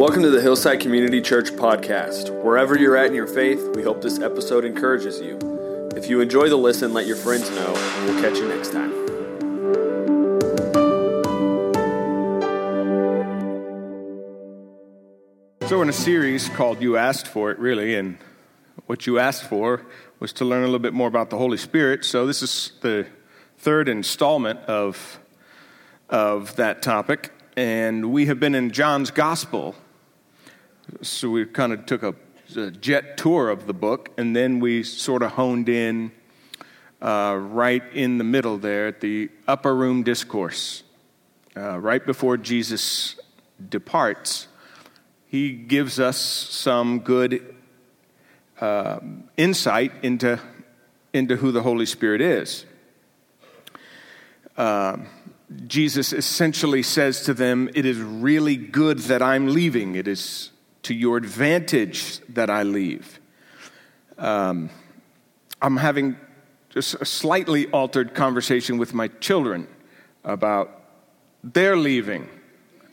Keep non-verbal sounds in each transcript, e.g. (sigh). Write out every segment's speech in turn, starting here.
Welcome to the Hillside Community Church podcast. Wherever you're at in your faith, we hope this episode encourages you. If you enjoy the listen, let your friends know, and we'll catch you next time. So, we're in a series called You Asked For It, really, and what you asked for was to learn a little bit more about the Holy Spirit. So, this is the third installment of, of that topic, and we have been in John's Gospel so we kind of took a, a, jet tour of the book, and then we sort of honed in uh, right in the middle there at the upper room discourse, uh, right before Jesus departs. He gives us some good uh, insight into, into who the Holy Spirit is. Uh, Jesus essentially says to them, It is really good that I'm leaving. It is to your advantage that I leave. Um, I'm having just a slightly altered conversation with my children about their leaving.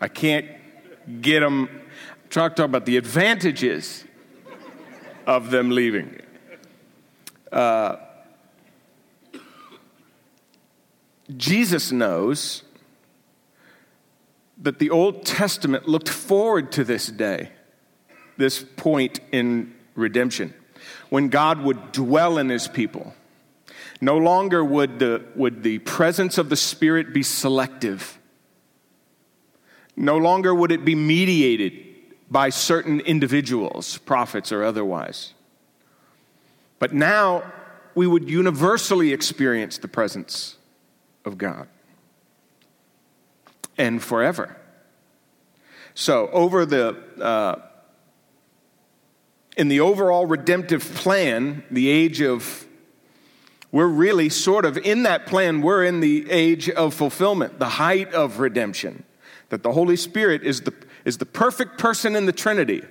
I can't get them, talk, talk about the advantages of them leaving. Uh, Jesus knows that the Old Testament looked forward to this day this point in redemption when God would dwell in his people. No longer would the, would the presence of the Spirit be selective. No longer would it be mediated by certain individuals, prophets or otherwise. But now we would universally experience the presence of God and forever. So, over the uh, in the overall redemptive plan, the age of, we're really sort of in that plan, we're in the age of fulfillment, the height of redemption. That the Holy Spirit is the, is the perfect person in the Trinity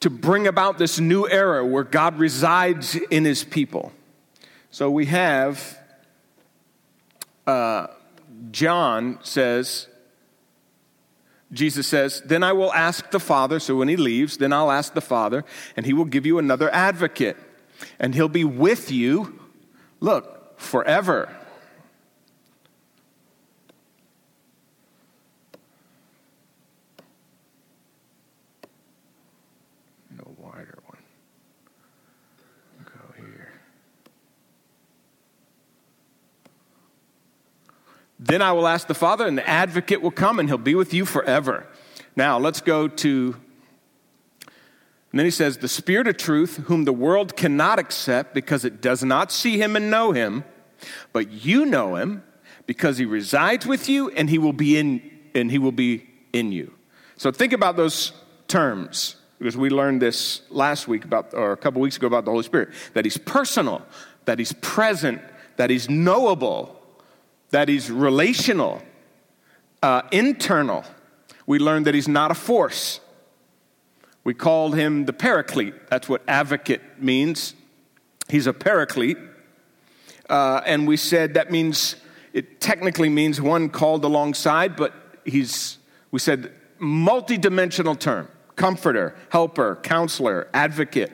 to bring about this new era where God resides in his people. So we have, uh, John says, Jesus says, Then I will ask the Father. So when he leaves, then I'll ask the Father, and he will give you another advocate. And he'll be with you, look, forever. No wider one. Go here. Then I will ask the Father, and the advocate will come, and he'll be with you forever. Now, let's go to. And then he says, The Spirit of truth, whom the world cannot accept because it does not see him and know him, but you know him because he resides with you and he will be in, and he will be in you. So think about those terms because we learned this last week about, or a couple weeks ago about the Holy Spirit that he's personal, that he's present, that he's knowable, that he's relational, uh, internal. We learned that he's not a force. We called him the paraclete. That's what advocate means. He's a paraclete. Uh, and we said that means, it technically means one called alongside, but he's, we said, multidimensional term comforter, helper, counselor, advocate.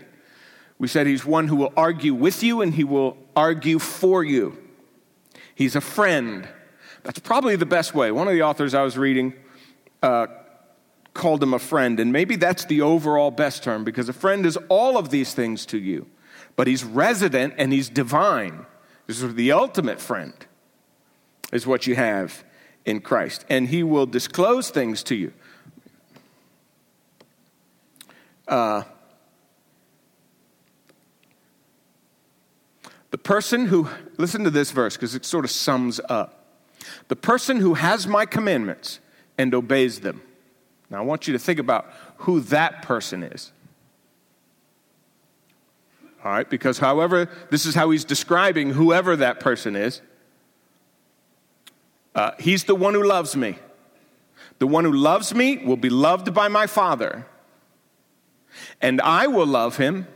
We said he's one who will argue with you and he will argue for you. He's a friend. That's probably the best way. One of the authors I was reading uh, called him a friend, and maybe that's the overall best term because a friend is all of these things to you, but he's resident and he's divine. This is the ultimate friend, is what you have in Christ, and he will disclose things to you. Uh, The person who, listen to this verse because it sort of sums up. The person who has my commandments and obeys them. Now, I want you to think about who that person is. All right, because however, this is how he's describing whoever that person is. Uh, he's the one who loves me. The one who loves me will be loved by my Father, and I will love him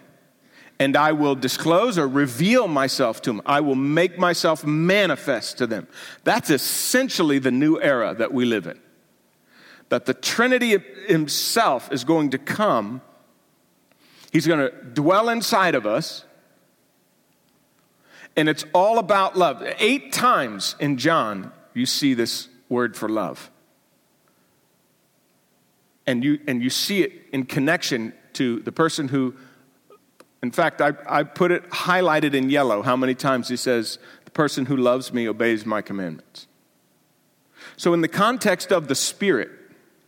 and I will disclose or reveal myself to them. I will make myself manifest to them. That's essentially the new era that we live in. that the Trinity Himself is going to come. He's going to dwell inside of us. And it's all about love. Eight times in John, you see this word for love. And you, and you see it in connection to the person who, in fact, I, I put it highlighted in yellow how many times he says, The person who loves me obeys my commandments. So, in the context of the Spirit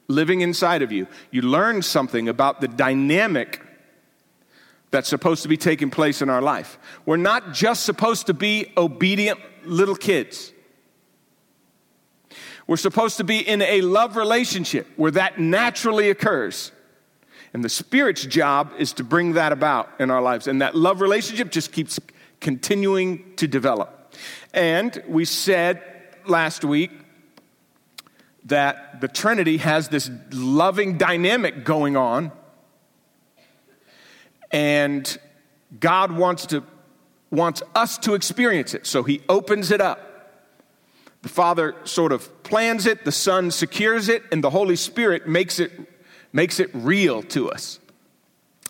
living inside of you, you learn something about the dynamic that's supposed to be taking place in our life. We're not just supposed to be obedient little kids. We're supposed to be in a love relationship where that naturally occurs. And the Spirit's job is to bring that about in our lives. And that love relationship just keeps continuing to develop. And we said last week that the Trinity has this loving dynamic going on, and God wants to wants us to experience it. So he opens it up. The Father sort of plans it, the Son secures it, and the Holy Spirit makes it makes it real to us.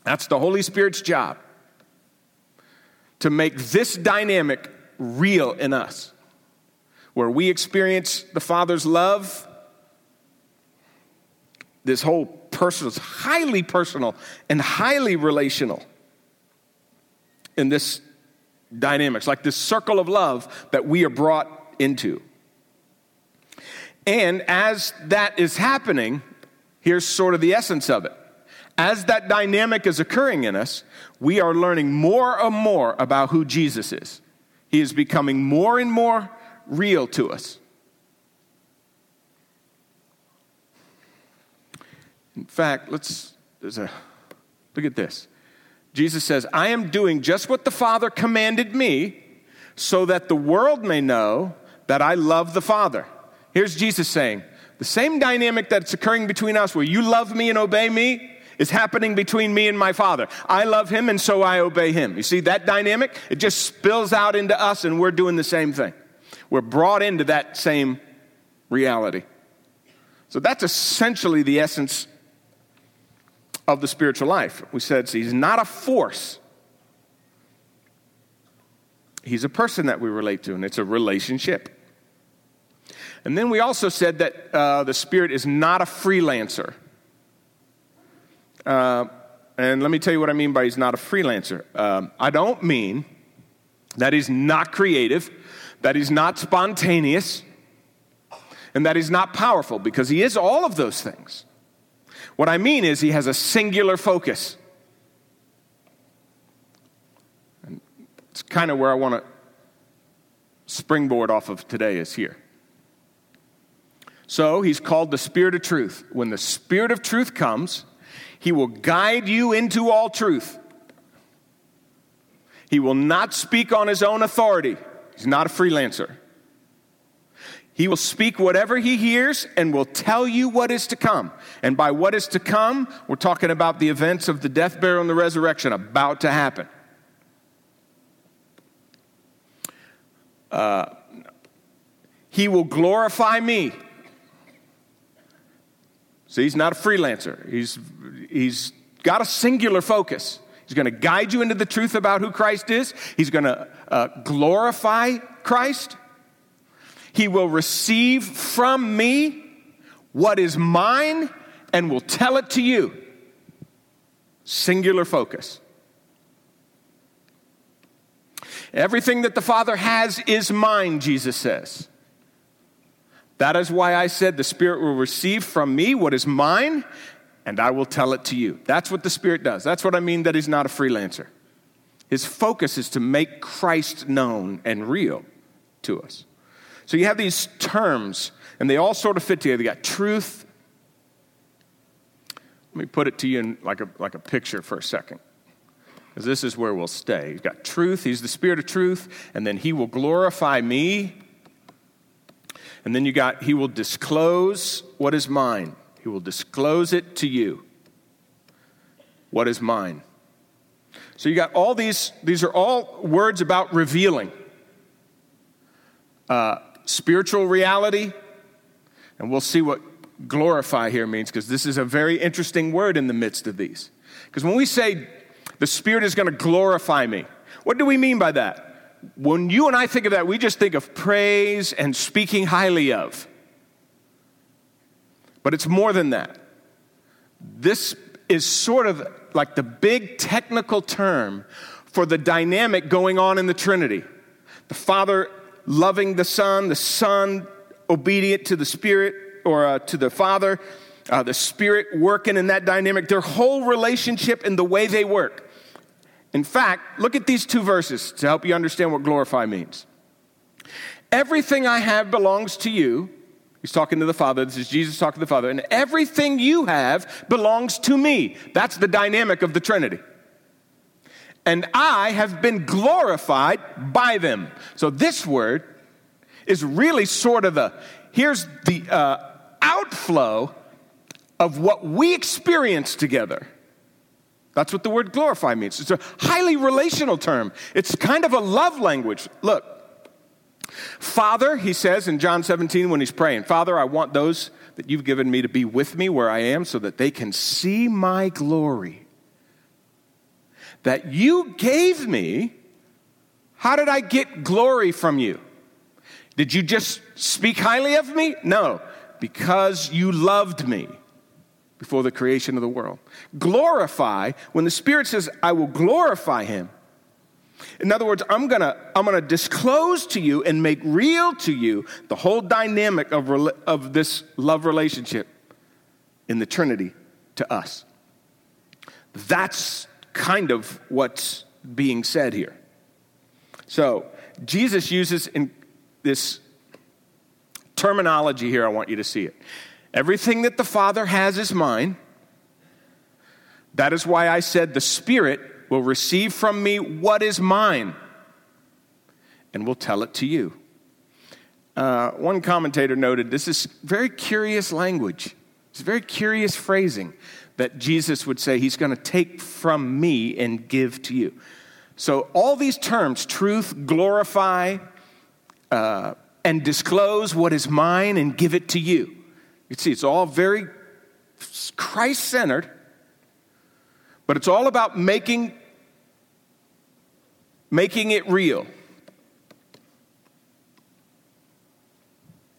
That's the Holy Spirit's job. To make this dynamic real in us. Where we experience the Father's love this whole person is highly personal and highly relational in this dynamics, like this circle of love that we are brought into. And as that is happening, here's sort of the essence of it. As that dynamic is occurring in us, we are learning more and more about who Jesus is. He is becoming more and more real to us. In fact, let's, there's a, look at this. Jesus says, I am doing just what the Father commanded me so that the world may know that I love the Father. Here's Jesus saying, the same dynamic that's occurring between us, where you love me and obey me, is happening between me and my Father. I love him and so I obey him. You see that dynamic? It just spills out into us and we're doing the same thing. We're brought into that same reality. So that's essentially the essence of the spiritual life. We said he's not a force. He's a person that we relate to, and it's a relationship. And then we also said that uh, the Spirit is not a freelancer. Uh, and let me tell you what I mean by he's not a freelancer. Um, I don't mean that he's not creative, that he's not spontaneous, and that he's not powerful, because he is all of those things. What I mean is, he has a singular focus. And it's kind of where I want to springboard off of today, is here. So he's called the Spirit of Truth. When the Spirit of Truth comes, he will guide you into all truth. He will not speak on his own authority. He's not a freelancer. He will speak whatever he hears and will tell you what is to come. And by what is to come, we're talking about the events of the death, burial, and the resurrection about to happen. Uh, he will glorify me. See, he's not a freelancer. He's, he's got a singular focus. He's going to guide you into the truth about who Christ is. He's going to uh, glorify Christ. He will receive from me what is mine and will tell it to you. Singular focus. Everything that the Father has is mine, Jesus says. That is why I said the Spirit will receive from me what is mine and I will tell it to you. That's what the Spirit does. That's what I mean that He's not a freelancer. His focus is to make Christ known and real to us. So you have these terms, and they all sort of fit together. You got truth. Let me put it to you in like a, like a picture for a second, because this is where we'll stay. You've got truth, He's the Spirit of truth, and then He will glorify me. And then you got, He will disclose what is mine. He will disclose it to you. What is mine? So you got all these, these are all words about revealing. Uh, spiritual reality, and we'll see what glorify here means, because this is a very interesting word in the midst of these. Because when we say the Spirit is going to glorify me, what do we mean by that? When you and I think of that, we just think of praise and speaking highly of. But it's more than that. This is sort of like the big technical term for the dynamic going on in the Trinity. The Father loving the Son, the Son obedient to the Spirit or uh, to the Father, uh, the Spirit working in that dynamic, their whole relationship and the way they work. In fact, look at these two verses to help you understand what glorify means. Everything I have belongs to you. He's talking to the Father. This is Jesus talking to the Father. And everything you have belongs to me. That's the dynamic of the Trinity and I have been glorified by them. So this word is really sort of the here's the uh, outflow of what we experience together. That's what the word glorify means. It's a highly relational term. It's kind of a love language. Look, Father, he says in John 17 when he's praying, Father, I want those that you've given me to be with me where I am so that they can see my glory that you gave me, how did I get glory from you? Did you just speak highly of me? No, because you loved me before the creation of the world. Glorify, when the Spirit says, I will glorify him. In other words, I'm gonna, I'm gonna disclose to you and make real to you the whole dynamic of, of this love relationship in the Trinity to us. That's kind of what's being said here. So, Jesus uses in this terminology here, I want you to see it. Everything that the Father has is mine. That is why I said the Spirit will receive from me what is mine and will tell it to you. Uh, one commentator noted this is very curious language. It's very curious phrasing that Jesus would say he's going to take from me and give to you. So, all these terms truth, glorify, uh, and disclose what is mine and give it to you. You see, it's all very Christ centered, but it's all about making, making it real.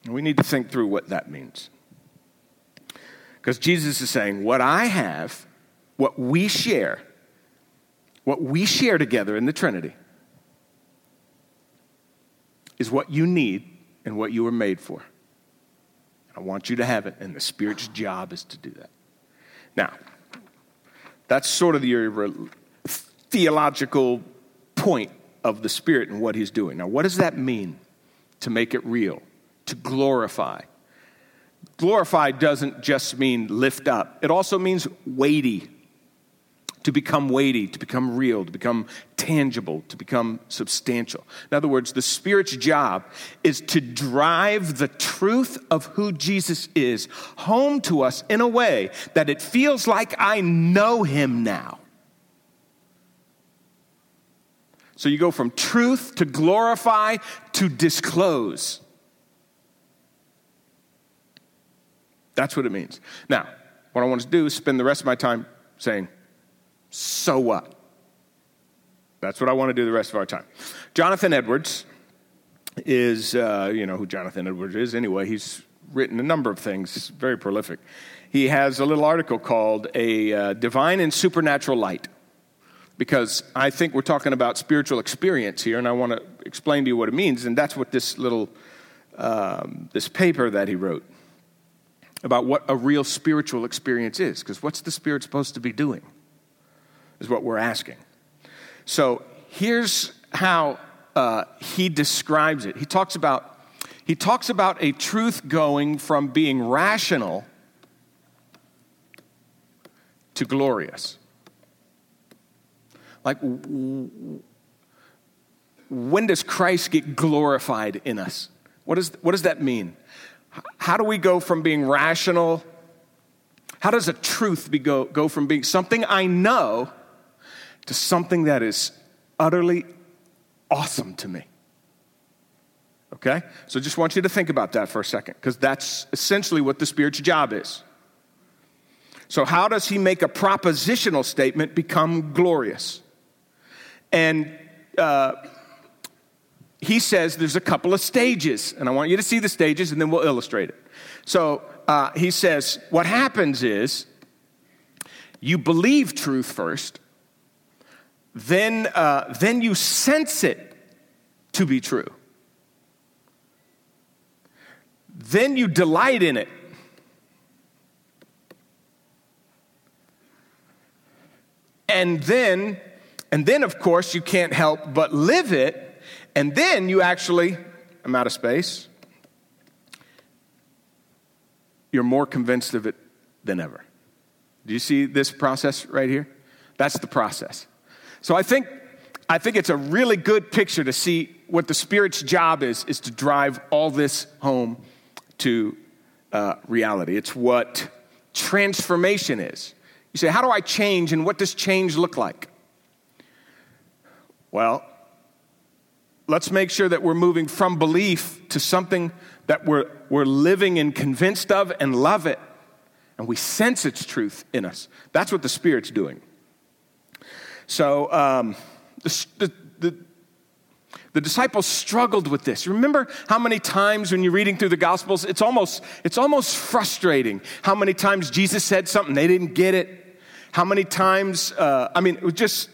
We need to think through what that means. Because Jesus is saying, What I have, what we share, what we share together in the Trinity, is what you need and what you were made for. I want you to have it, and the Spirit's job is to do that. Now, that's sort of your theological point of the Spirit and what He's doing. Now, what does that mean to make it real, to glorify? Glorify doesn't just mean lift up, it also means weighty. To become weighty, to become real, to become tangible, to become substantial. In other words, the Spirit's job is to drive the truth of who Jesus is home to us in a way that it feels like I know Him now. So you go from truth to glorify to disclose. That's what it means. Now, what I want to do is spend the rest of my time saying, so what? That's what I want to do the rest of our time. Jonathan Edwards is, uh, you know who Jonathan Edwards is anyway. He's written a number of things, very prolific. He has a little article called A uh, Divine and Supernatural Light, because I think we're talking about spiritual experience here, and I want to explain to you what it means, and that's what this little, um, this paper that he wrote about what a real spiritual experience is. Because what's the Spirit supposed to be doing? Is what we're asking. So here's how uh, he describes it. He talks about he talks about a truth going from being rational to glorious. Like, when does Christ get glorified in us? What, is, what does that mean? How do we go from being rational? How does a truth be go, go from being something I know to something that is utterly awesome to me? Okay? So just want you to think about that for a second, because that's essentially what the Spirit's job is. So, how does he make a propositional statement become glorious? And uh, he says there's a couple of stages, and I want you to see the stages, and then we'll illustrate it. So, uh, he says, what happens is you believe truth first, then, uh, then you sense it to be true. Then you delight in it. And then, and then of course, you can't help but live it. And then you actually, I'm out of space, you're more convinced of it than ever. Do you see this process right here? That's the process. So I think, I think it's a really good picture to see what the Spirit's job is, is to drive all this home to uh, reality. It's what transformation is. You say, How do I change and what does change look like? Well, let's make sure that we're moving from belief to something that we're, we're living and convinced of and love it. And we sense its truth in us. That's what the Spirit's doing. So, um, the, the, the the disciples struggled with this. Remember how many times when you're reading through the Gospels, it's almost, it's almost frustrating how many times Jesus said something, they didn't get it. How many times, uh, I mean, it was just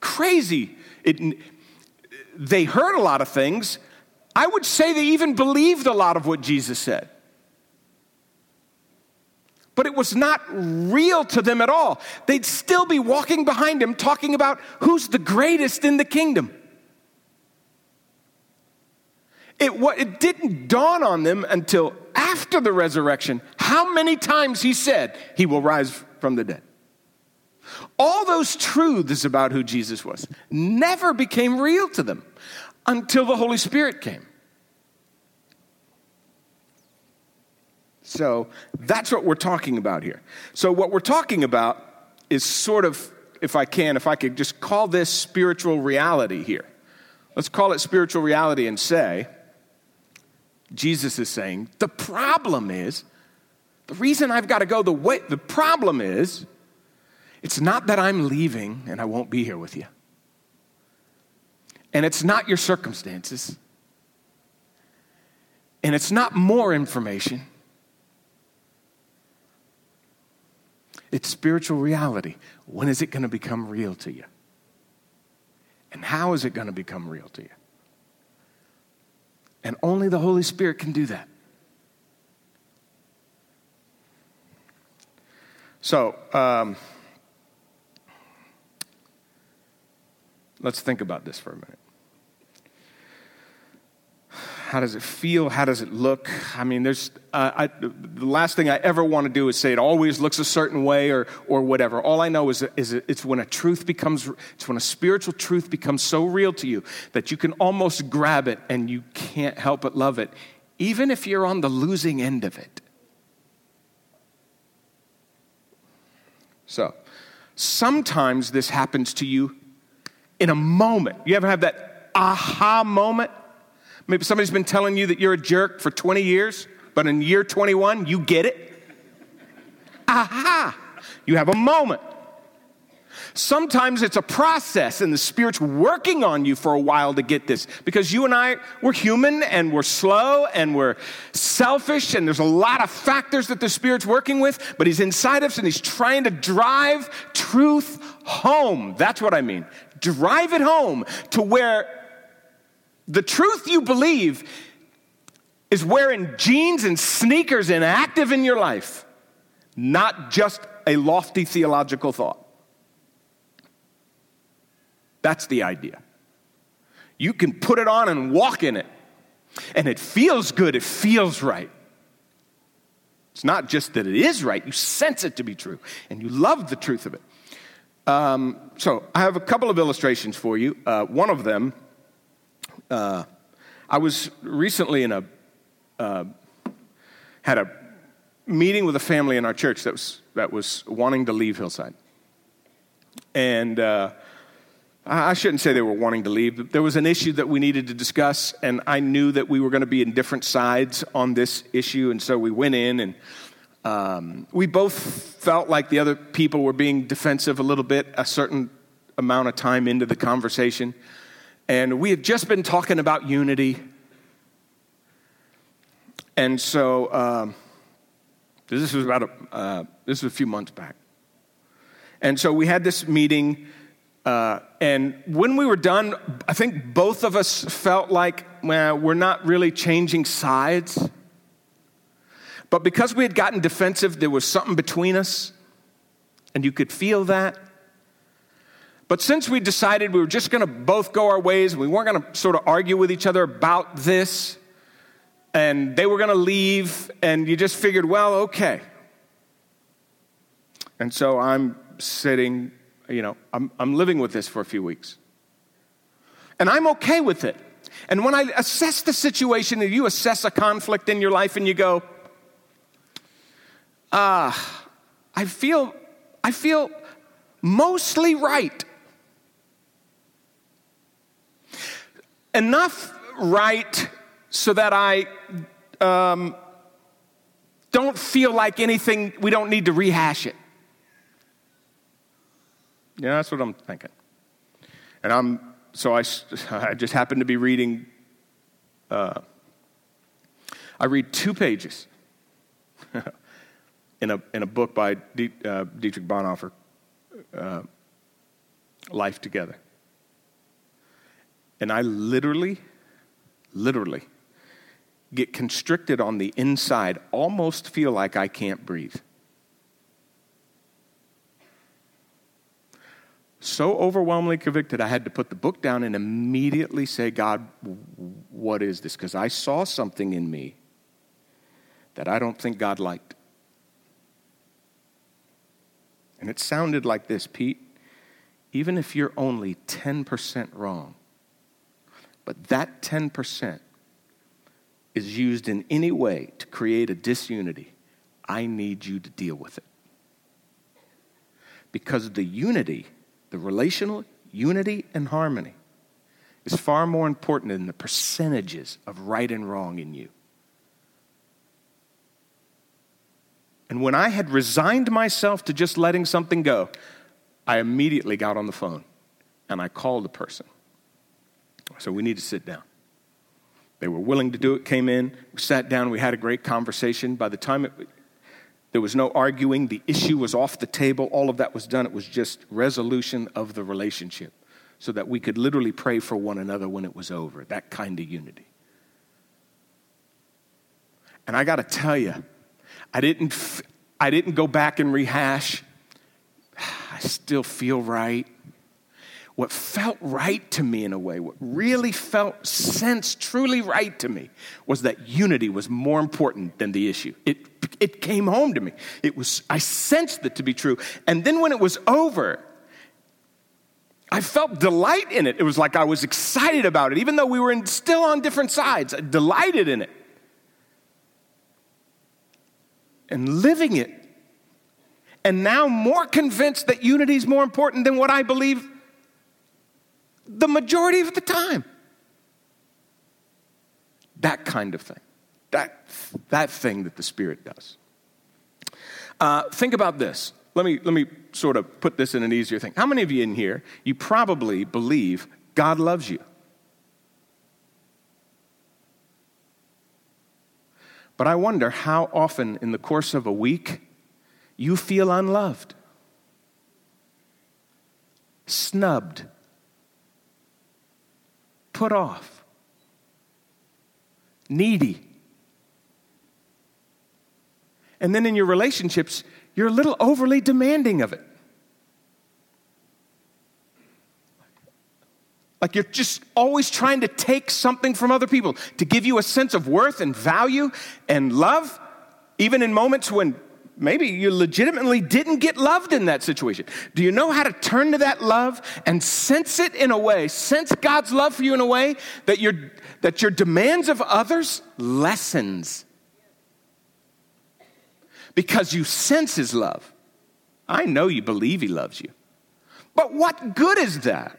crazy. It, they heard a lot of things. I would say they even believed a lot of what Jesus said. But it was not real to them at all. They'd still be walking behind him talking about who's the greatest in the kingdom. It, what, it didn't dawn on them until after the resurrection how many times he said he will rise from the dead. All those truths about who Jesus was never became real to them until the Holy Spirit came. So that's what we're talking about here. So, what we're talking about is sort of, if I can, if I could just call this spiritual reality here. Let's call it spiritual reality and say, Jesus is saying, the problem is, the reason I've got to go the way, the problem is, it's not that I'm leaving and I won't be here with you. And it's not your circumstances. And it's not more information. It's spiritual reality. When is it going to become real to you? And how is it going to become real to you? And only the Holy Spirit can do that. So, um, let's think about this for a minute. How does it feel? How does it look? I mean, there's uh, I, the last thing I ever want to do is say it always looks a certain way or or whatever. All I know is is it's when a truth becomes it's when a spiritual truth becomes so real to you that you can almost grab it and you can't help but love it, even if you're on the losing end of it. So, sometimes this happens to you in a moment. You ever have that aha moment? Maybe somebody's been telling you that you're a jerk for 20 years, but in year 21, you get it. Aha! You have a moment. Sometimes it's a process, and the Spirit's working on you for a while to get this because you and I, we're human and we're slow and we're selfish, and there's a lot of factors that the Spirit's working with, but He's inside of us and He's trying to drive truth home. That's what I mean. Drive it home to where the truth you believe is wearing jeans and sneakers and active in your life, not just a lofty theological thought. That's the idea. You can put it on and walk in it, and it feels good, it feels right. It's not just that it is right, you sense it to be true, and you love the truth of it. Um, so, I have a couple of illustrations for you. Uh, one of them uh, I was recently in a, uh, had a meeting with a family in our church that was, that was wanting to leave Hillside. And uh, I shouldn't say they were wanting to leave. There was an issue that we needed to discuss, and I knew that we were going to be in different sides on this issue, and so we went in and um, we both felt like the other people were being defensive a little bit a certain amount of time into the conversation. And we had just been talking about unity. And so um, this was about a, uh, this was a few months back. And so we had this meeting uh, and when we were done, I think both of us felt like well, we're not really changing sides. But because we had gotten defensive, there was something between us, and you could feel that. But since we decided we were just going to both go our ways, we weren't going to sort of argue with each other about this, and they were going to leave, and you just figured, well, okay. And so I'm sitting you know, I'm, I'm living with this for a few weeks. And I'm okay with it. And when I assess the situation, and you assess a conflict in your life and you go, ah, uh, I feel, I feel mostly right. Enough right so that I um, don't feel like anything, we don't need to rehash it. Yeah, that's what I'm thinking. And I'm, so I, (laughs) I just happened to be reading, uh, I read two pages (laughs) in, a, in a book by D, uh, Dietrich Bonhoeffer, uh, Life Together. And I literally, literally get constricted on the inside, almost feel like I can't breathe. so overwhelmingly convicted, I had to put the book down and immediately say, God, what is this? Because I saw something in me that I don't think God liked. And it sounded like this Pete, even if you're only 10% wrong, but that 10% is used in any way to create a disunity, I need you to deal with it. Because the unity the relational unity and harmony is far more important than the percentages of right and wrong in you. And when I had resigned myself to just letting something go, I immediately got on the phone and I called the person. So we need to sit down. They were willing to do it, came in, we sat down, we had a great conversation. By the time it, there was no arguing. The issue was off the table. All of that was done. It was just resolution of the relationship so that we could literally pray for one another when it was over. That kind of unity. And I got to tell you, I didn't, I didn't go back and rehash. (sighs) I still feel right what felt right to me in a way, what really felt sense truly right to me, was that unity was more important than the issue. It, it came home to me. It was, I sensed it to be true. And then when it was over, I felt delight in it. It was like I was excited about it, even though we were in, still on different sides. I delighted in it. And living it. And now more convinced that unity is more important than what I believe the majority of the time. That kind of thing. That, that thing that the Spirit does. Uh, think about this. Let me, let me sort of put this in an easier thing. How many of you in here, you probably believe God loves you? But I wonder how often in the course of a week you feel unloved, snubbed, put off, needy. And then in your relationships, you're a little overly demanding of it. Like you're just always trying to take something from other people to give you a sense of worth and value and love, even in moments when maybe you legitimately didn't get loved in that situation. Do you know how to turn to that love and sense it in a way, sense God's love for you in a way that your, that your demands of others lessens? Because you sense His love. I know you believe He loves you. But what good is that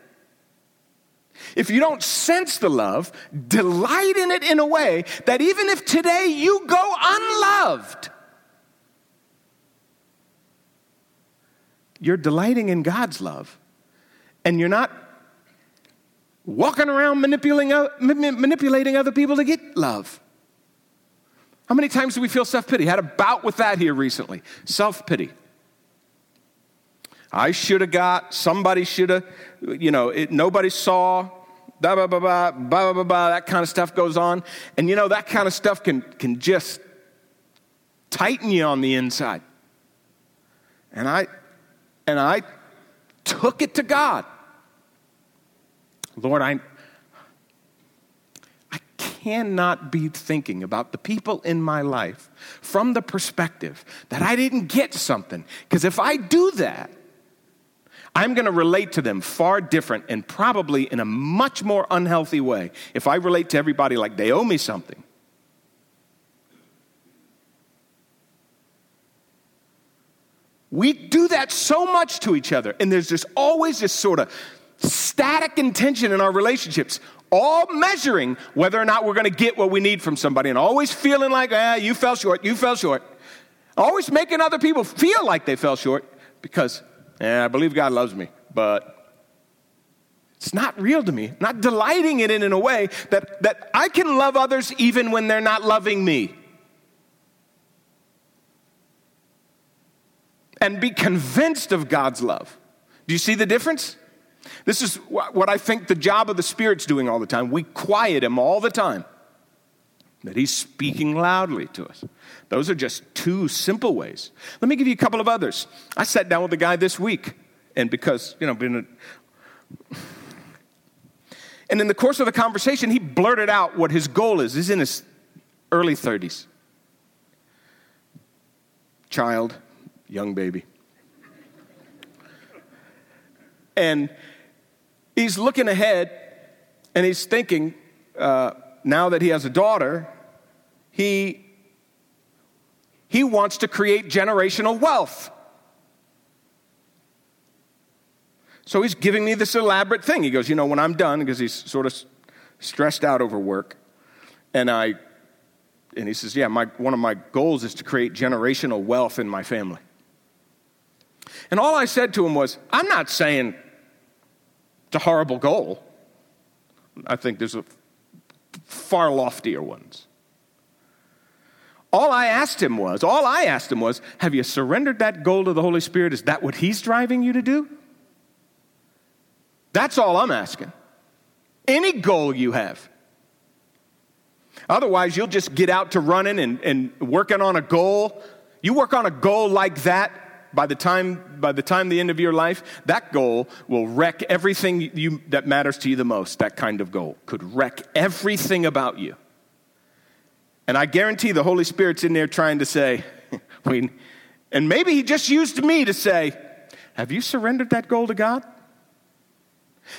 if you don't sense the love, delight in it in a way that even if today you go unloved, you're delighting in God's love and you're not walking around manipulating, other people to get love. How many times do we feel self pity? Had a bout with that here recently. Self pity. I should have got, somebody should have, you know, it, nobody saw, blah, blah, blah, blah, blah, blah, blah, that kind of stuff goes on. And you know, that kind of stuff can, can just tighten you on the inside. And I, and I took it to God. Lord, I, I cannot be thinking about the people in my life from the perspective that I didn't get something. Because if I do that, I'm going to relate to them far different and probably in a much more unhealthy way if I relate to everybody like they owe me something. We do that so much to each other, and there's just always this sort of static intention in our relationships, all measuring whether or not we're going to get what we need from somebody, and always feeling like, ah, you fell short, you fell short. Always making other people feel like they fell short because, eh, I believe God loves me, but it's not real to me. Not delighting in it in a way that, that I can love others even when they're not loving me. And be convinced of God's love. Do you see the difference? This is what I think the job of the Spirit's doing all the time. We quiet Him all the time, that He's speaking loudly to us. Those are just two simple ways. Let me give you a couple of others. I sat down with a guy this week, and because, you know, been a, and in the course of the conversation, he blurted out what his goal is. He's in his early 30s. Child, young baby. And he's looking ahead and he's thinking, uh, now that he has a daughter, he, he wants to create generational wealth. So he's giving me this elaborate thing. He goes, You know, when I'm done, because he's sort of stressed out over work, and I, and he says, Yeah, my, one of my goals is to create generational wealth in my family. And all I said to him was, I'm not saying it's a horrible goal. I think there's a far loftier ones. All I asked him was, all I asked him was, have you surrendered that goal to the Holy Spirit? Is that what he's driving you to do? That's all I'm asking. Any goal you have. Otherwise, you'll just get out to running and, and working on a goal. You work on a goal like that, by the time by the time the end of your life that goal will wreck everything you, that matters to you the most. That kind of goal could wreck everything about you. And i guarantee the holy spirit's in there trying to say (laughs) I and maybe he just used me to say have you surrendered that goal to god?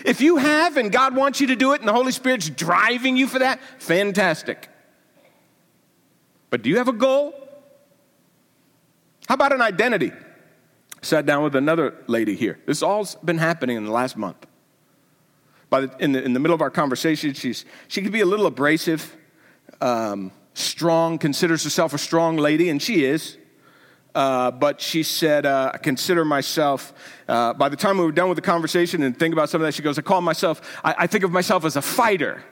If you have and god wants you to do it and the holy spirit's driving you for that fantastic. But do you have a goal? How about an identity sat down with another lady here. This all's been happening in the last month. By the, in, the, in the middle of our conversation, she's, she could be a little abrasive, um, strong, considers herself a strong lady, and she is. Uh, but she said, uh, I consider myself, uh, by the time we were done with the conversation and think about some of that, she goes, I call myself, I, I think of myself as a fighter.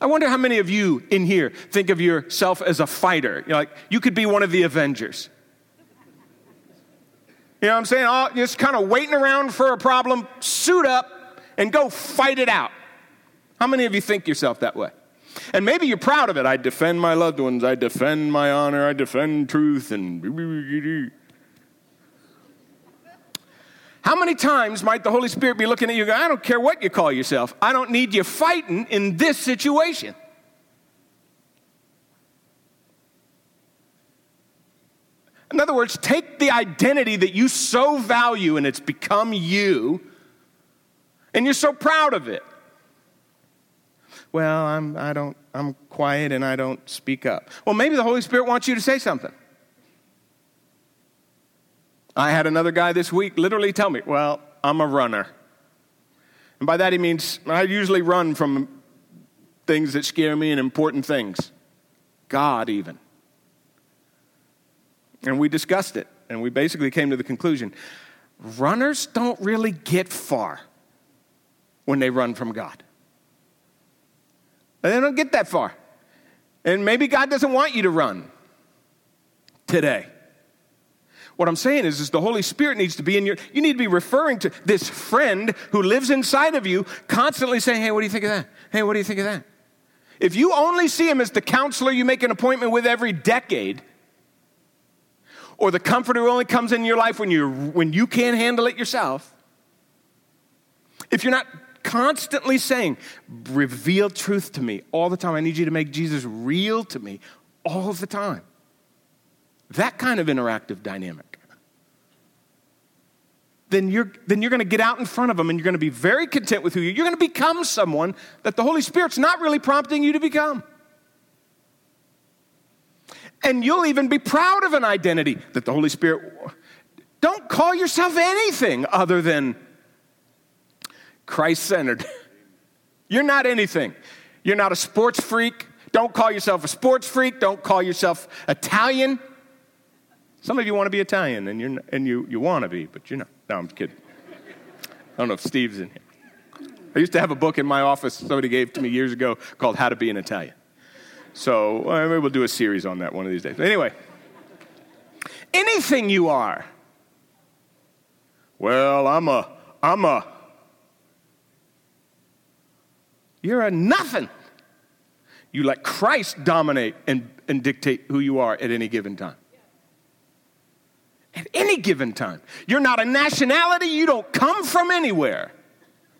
I wonder how many of you in here think of yourself as a fighter. You're like, you could be one of the Avengers. You know what I'm saying? All, just kind of waiting around for a problem, suit up, and go fight it out. How many of you think yourself that way? And maybe you're proud of it. I defend my loved ones, I defend my honor, I defend truth, and. How many times might the Holy Spirit be looking at you go, I don't care what you call yourself, I don't need you fighting in this situation? In other words, take the identity that you so value and it's become you, and you're so proud of it. Well, I'm, I don't, I'm quiet and I don't speak up. Well, maybe the Holy Spirit wants you to say something. I had another guy this week literally tell me, Well, I'm a runner. And by that he means I usually run from things that scare me and important things. God, even. And we discussed it, and we basically came to the conclusion runners don't really get far when they run from God. They don't get that far. And maybe God doesn't want you to run today. What I'm saying is, is the Holy Spirit needs to be in your, you need to be referring to this friend who lives inside of you, constantly saying, Hey, what do you think of that? Hey, what do you think of that? If you only see him as the counselor you make an appointment with every decade, or the comforter only comes in your life when, you when you can't handle it yourself, if you're not constantly saying, reveal truth to me all the time, I need you to make Jesus real to me all the time. That kind of interactive dynamic then you're, then you're going to get out in front of them and you're going to be very content with who you are. You're going to become someone that the Holy Spirit's not really prompting you to become. And you'll even be proud of an identity that the Holy Spirit. Don't call yourself anything other than Christ centered. (laughs) You're not anything. You're not a sports freak. Don't call yourself a sports freak. Don't call yourself Italian. Some of you want to be Italian and, you're, and you, you want to be, but you're not. No, I'm kidding. I don't know if Steve's in here. I used to have a book in my office somebody gave to me years ago called How to Be an Italian. So well, maybe we'll do a series on that one of these days. But anyway, anything you are. Well, I'm a, I'm a, you're a nothing. You let Christ dominate and, and dictate who you are at any given time at any given time. You're not a nationality, you don't come from anywhere.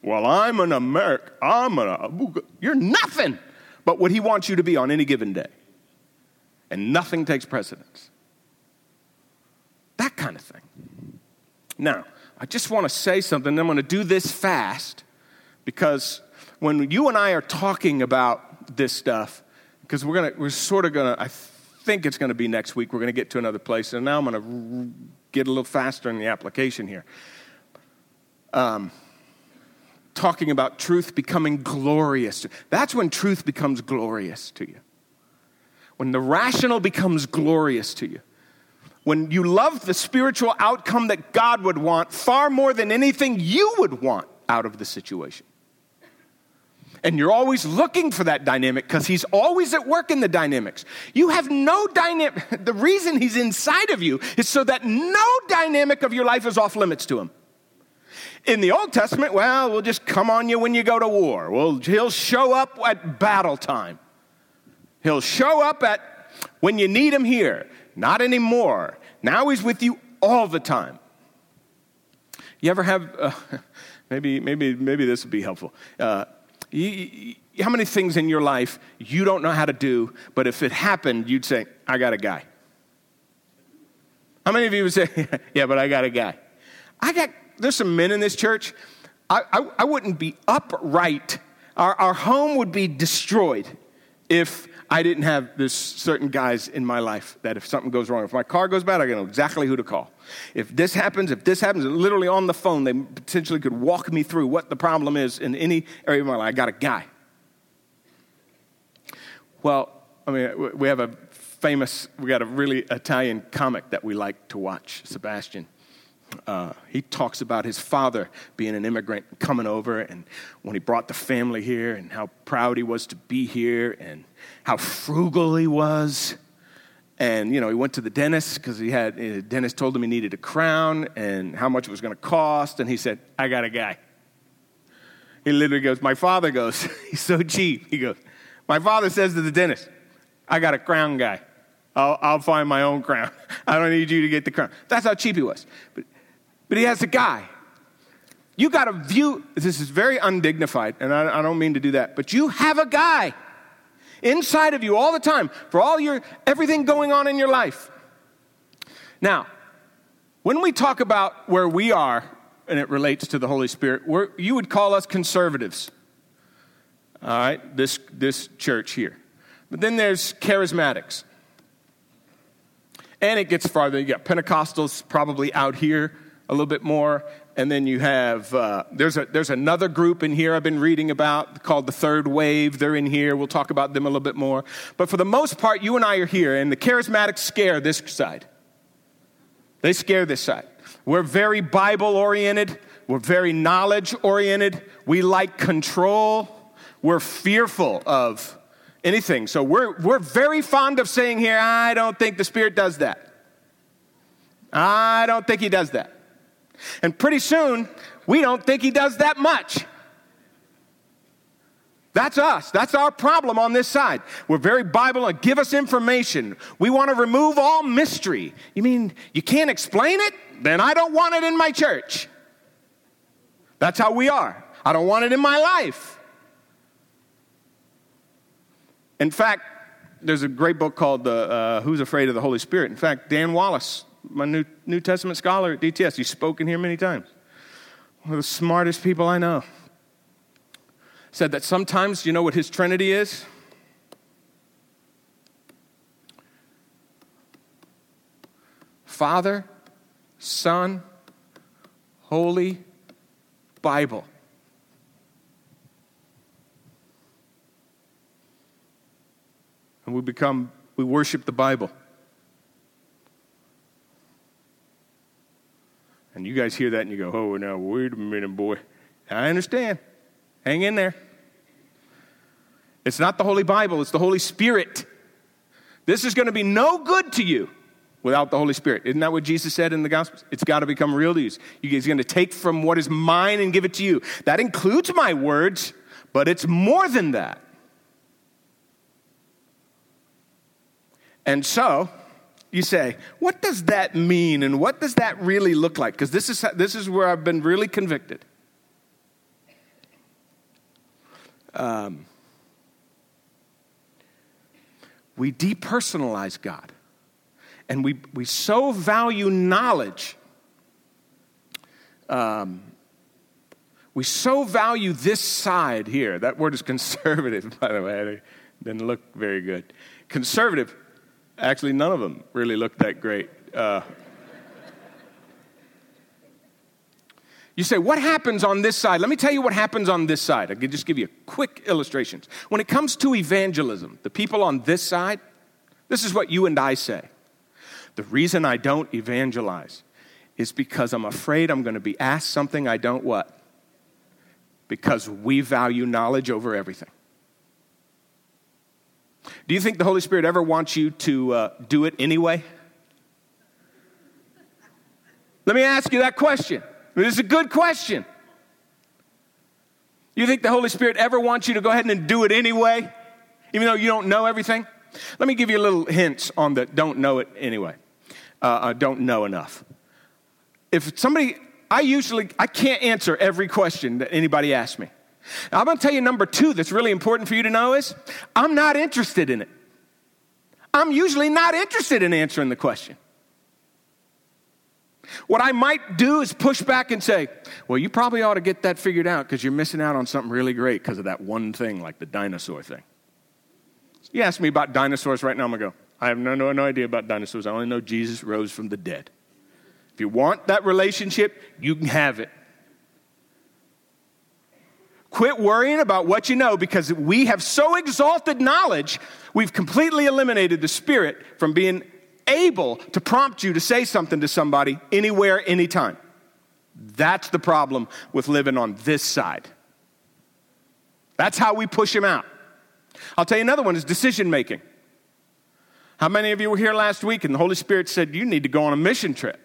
Well, I'm an American, I'm an, you're nothing but what he wants you to be on any given day. And nothing takes precedence. That kind of thing. Now, I just want to say something. I'm going to do this fast because when you and I are talking about this stuff, because we're going to, we're sort of going to, I think it's going to be next week. We're going to get to another place. And now I'm going to get a little faster in the application here. Um, talking about truth becoming glorious. That's when truth becomes glorious to you. When the rational becomes glorious to you. When you love the spiritual outcome that God would want far more than anything you would want out of the situation. And you're always looking for that dynamic because he's always at work in the dynamics. You have no dynamic. (laughs) The reason he's inside of you is so that no dynamic of your life is off limits to him. In the Old Testament, well, we'll just come on you when you go to war. Well, he'll show up at battle time. He'll show up at when you need him here. Not anymore. Now he's with you all the time. You ever have, uh, (laughs) maybe, maybe, maybe this would be helpful. Uh, you, you, how many things in your life you don't know how to do, but if it happened, you'd say, I got a guy? How many of you would say, (laughs) Yeah, but I got a guy? I got, there's some men in this church. I, I, I wouldn't be upright. Our, our home would be destroyed if I didn't have this certain guys in my life that if something goes wrong, if my car goes bad, I know exactly who to call. If this happens, if this happens, literally on the phone, they potentially could walk me through what the problem is in any area of my life. I got a guy. Well, I mean, we have a famous, we got a really Italian comic that we like to watch, Sebastian uh, he talks about his father being an immigrant coming over and when he brought the family here and how proud he was to be here and how frugal he was. And you know he went to the dentist because he had the uh, dentist told him he needed a crown and how much it was going to cost. And he said i got a guy. He literally goes my father goes. (laughs) He's so cheap. He goes my father says to the dentist i got a crown guy. I'll, I'll find my own crown. (laughs) I don't need you to get the crown that's how cheap he was. But but he has a guy. You got to view, this is very undignified, and I, I don't mean to do that, but you have a guy inside of you all the time for all your, everything going on in your life. Now, when we talk about where we are, and it relates to the Holy Spirit, you would call us conservatives. All right, this, this church here. But then there's charismatics. And it gets farther. You got Pentecostals probably out here a little bit more, and then you have uh, there's a there's another group in here I've been reading about called the Third Wave. They're in here. We'll talk about them a little bit more. But for the most part, you and I are here, and the charismatics scare this side. They scare this side. We're very Bible oriented. We're very knowledge oriented. We like control. We're fearful of anything. So we're, we're very fond of saying here, I don't think the Spirit does that. I don't think He does that. And pretty soon, we don't think He does that much. That's us. That's our problem on this side. We're very Bible and give us information. We want to remove all mystery. You mean you can't explain it? Then I don't want it in my church. That's how we are. I don't want it in my life. In fact, there's a great book called the, uh, Who's Afraid of the Holy Spirit. In fact, Dan Wallace, my New, New Testament scholar at DTS, he's spoken here many times. One of the smartest people I know. Said that sometimes, you know what his Trinity is? Father, Son, Holy Bible. and we become, we worship the Bible. And you guys hear that and you go, oh, now, wait a minute, boy. I understand. Hang in there. It's not the Holy Bible, it's the Holy Spirit. This is going to be no good to you without the Holy Spirit. Isn't that what Jesus said in the Gospels? It's got to become real to you. He's going to take from what is mine and give it to you. That includes my words, but it's more than that. And so, you say, what does that mean and what does that really look like? Because this is, this is where I've been really convicted. Um, we depersonalize God and we, we so value knowledge. Um, we so value this side here. That word is (laughs) conservative, by the way. It didn't look very good. Conservative Actually, none of them really looked that great. Uh, you say, what happens on this side? Let me tell you what happens on this side. I can just give you quick illustrations. When it comes to evangelism, the people on this side, this is what you and I say. The reason I don't evangelize is because I'm afraid I'm going to be asked something I don't what? Because we value knowledge over everything. Do you think the Holy Spirit ever wants you to uh, do it anyway? Let me ask you that question. This is a good question. You think the Holy Spirit ever wants you to go ahead and do it anyway, even though you don't know everything? Let me give you a little hints on the don't know it anyway. Uh, uh, don't know enough. If somebody, I usually, I can't answer every question that anybody asks me. Now, I'm going to tell you number two that's really important for you to know is I'm not interested in it. I'm usually not interested in answering the question. What I might do is push back and say, well, you probably ought to get that figured out because you're missing out on something really great because of that one thing, like the dinosaur thing. You ask me about dinosaurs right now, I'm going to go, I have no, no, no idea about dinosaurs. I only know Jesus rose from the dead. If you want that relationship, you can have it. Quit worrying about what you know because we have so exalted knowledge, we've completely eliminated the Spirit from being able to prompt you to say something to somebody anywhere, anytime. That's the problem with living on this side. That's how we push him out. I'll tell you another one is decision making. How many of you were here last week and the Holy Spirit said, You need to go on a mission trip?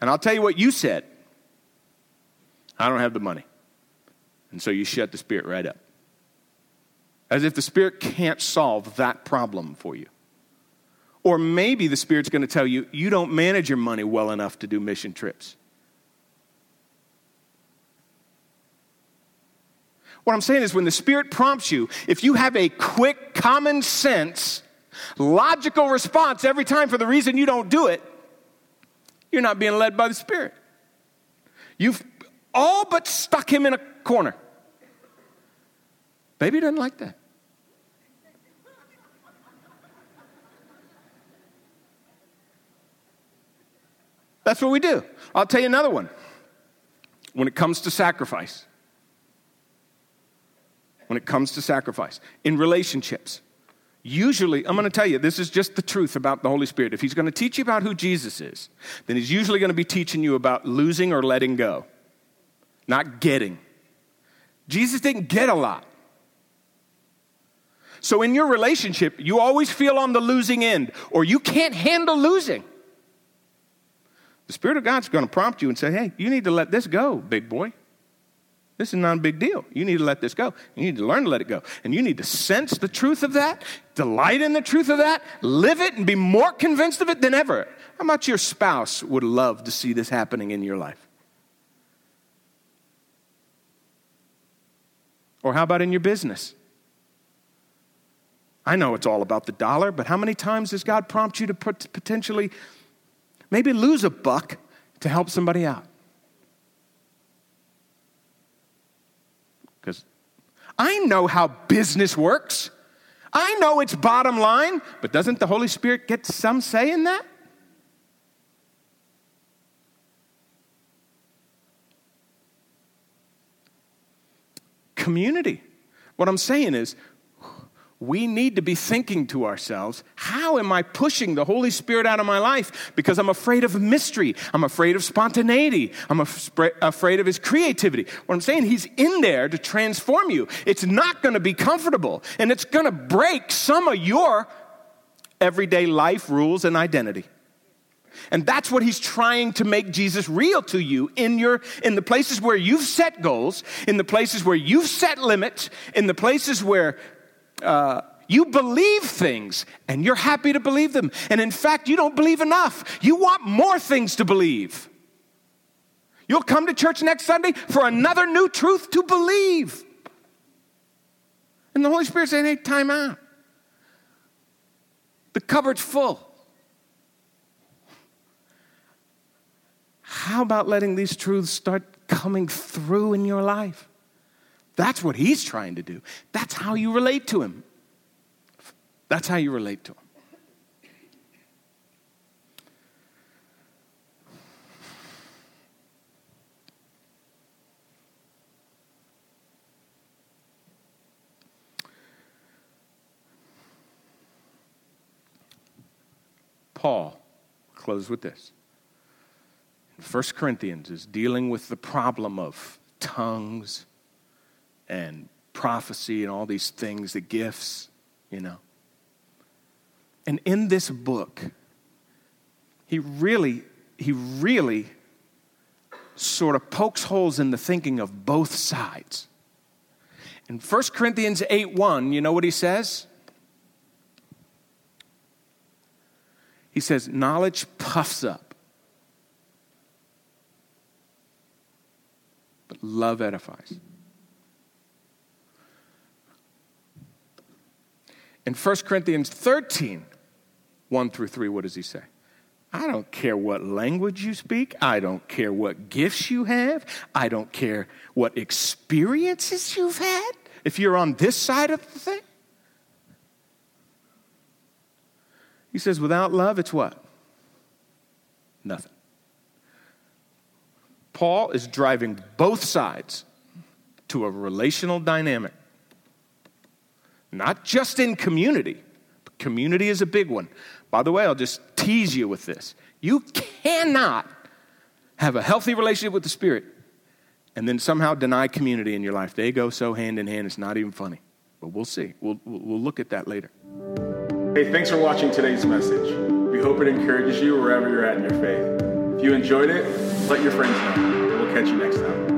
And I'll tell you what you said I don't have the money. And so you shut the Spirit right up. As if the Spirit can't solve that problem for you. Or maybe the Spirit's going to tell you, you don't manage your money well enough to do mission trips. What I'm saying is, when the Spirit prompts you, if you have a quick, common sense, logical response every time for the reason you don't do it, you're not being led by the Spirit. You've all but stuck him in a corner. Baby doesn't like that. That's what we do. I'll tell you another one. when it comes to sacrifice. When it comes to sacrifice. In relationships. Usually, I'm going to tell you, this is just the truth about the Holy Spirit. If He's going to teach you about who Jesus is, then He's usually going to be teaching you about losing or letting go, not getting. Jesus didn't get a lot. So, in your relationship, you always feel on the losing end, or you can't handle losing. The Spirit of God's going to prompt you and say, hey, you need to let this go, big boy. This is not a big deal. You need to let this go. You need to learn to let it go. And you need to sense the truth of that, delight in the truth of that, live it, and be more convinced of it than ever. How much your spouse would love to see this happening in your life? Or how about in your business? I know it's all about the dollar, but how many times does God prompt you to potentially maybe lose a buck to help somebody out? Because I know how business works. I know its bottom line, but doesn't the Holy Spirit get some say in that? Community. What I'm saying is, we need to be thinking to ourselves, how am I pushing the Holy Spirit out of my life? Because I'm afraid of mystery. I'm afraid of spontaneity. I'm afraid of his creativity. What I'm saying, he's in there to transform you. It's not going to be comfortable, and it's going to break some of your everyday life rules and identity. And that's what he's trying to make Jesus real to you in your in the places where you've set goals, in the places where you've set limits, in the places where uh, you believe things and you're happy to believe them. And in fact, you don't believe enough. You want more things to believe. You'll come to church next Sunday for another new truth to believe. And the Holy Spirit saying, hey, time out. The cupboard's full. How about letting these truths start coming through in your life? That's what he's trying to do. That's how you relate to him. That's how you relate to him. Paul, close with this. In 1 Corinthians is dealing with the problem of tongues and prophecy and all these things, the gifts, you know. And in this book, he really, he really sort of pokes holes in the thinking of both sides. In 1 Corinthians 8 1, you know what he says? He says, Knowledge puffs up, but love edifies. In 1 Corinthians 13, 1 through 3, what does he say? I don't care what language you speak. I don't care what gifts you have. I don't care what experiences you've had. If you're on this side of the thing, he says, without love, it's what? Nothing. Paul is driving both sides to a relational dynamic not just in community. Community is a big one. By the way, I'll just tease you with this. You cannot have a healthy relationship with the Spirit and then somehow deny community in your life. They go so hand in hand, it's not even funny. But we'll see. We'll, we'll look at that later. Hey, thanks for watching today's message. We hope it encourages you wherever you're at in your faith. If you enjoyed it, let your friends know. We'll catch you next time.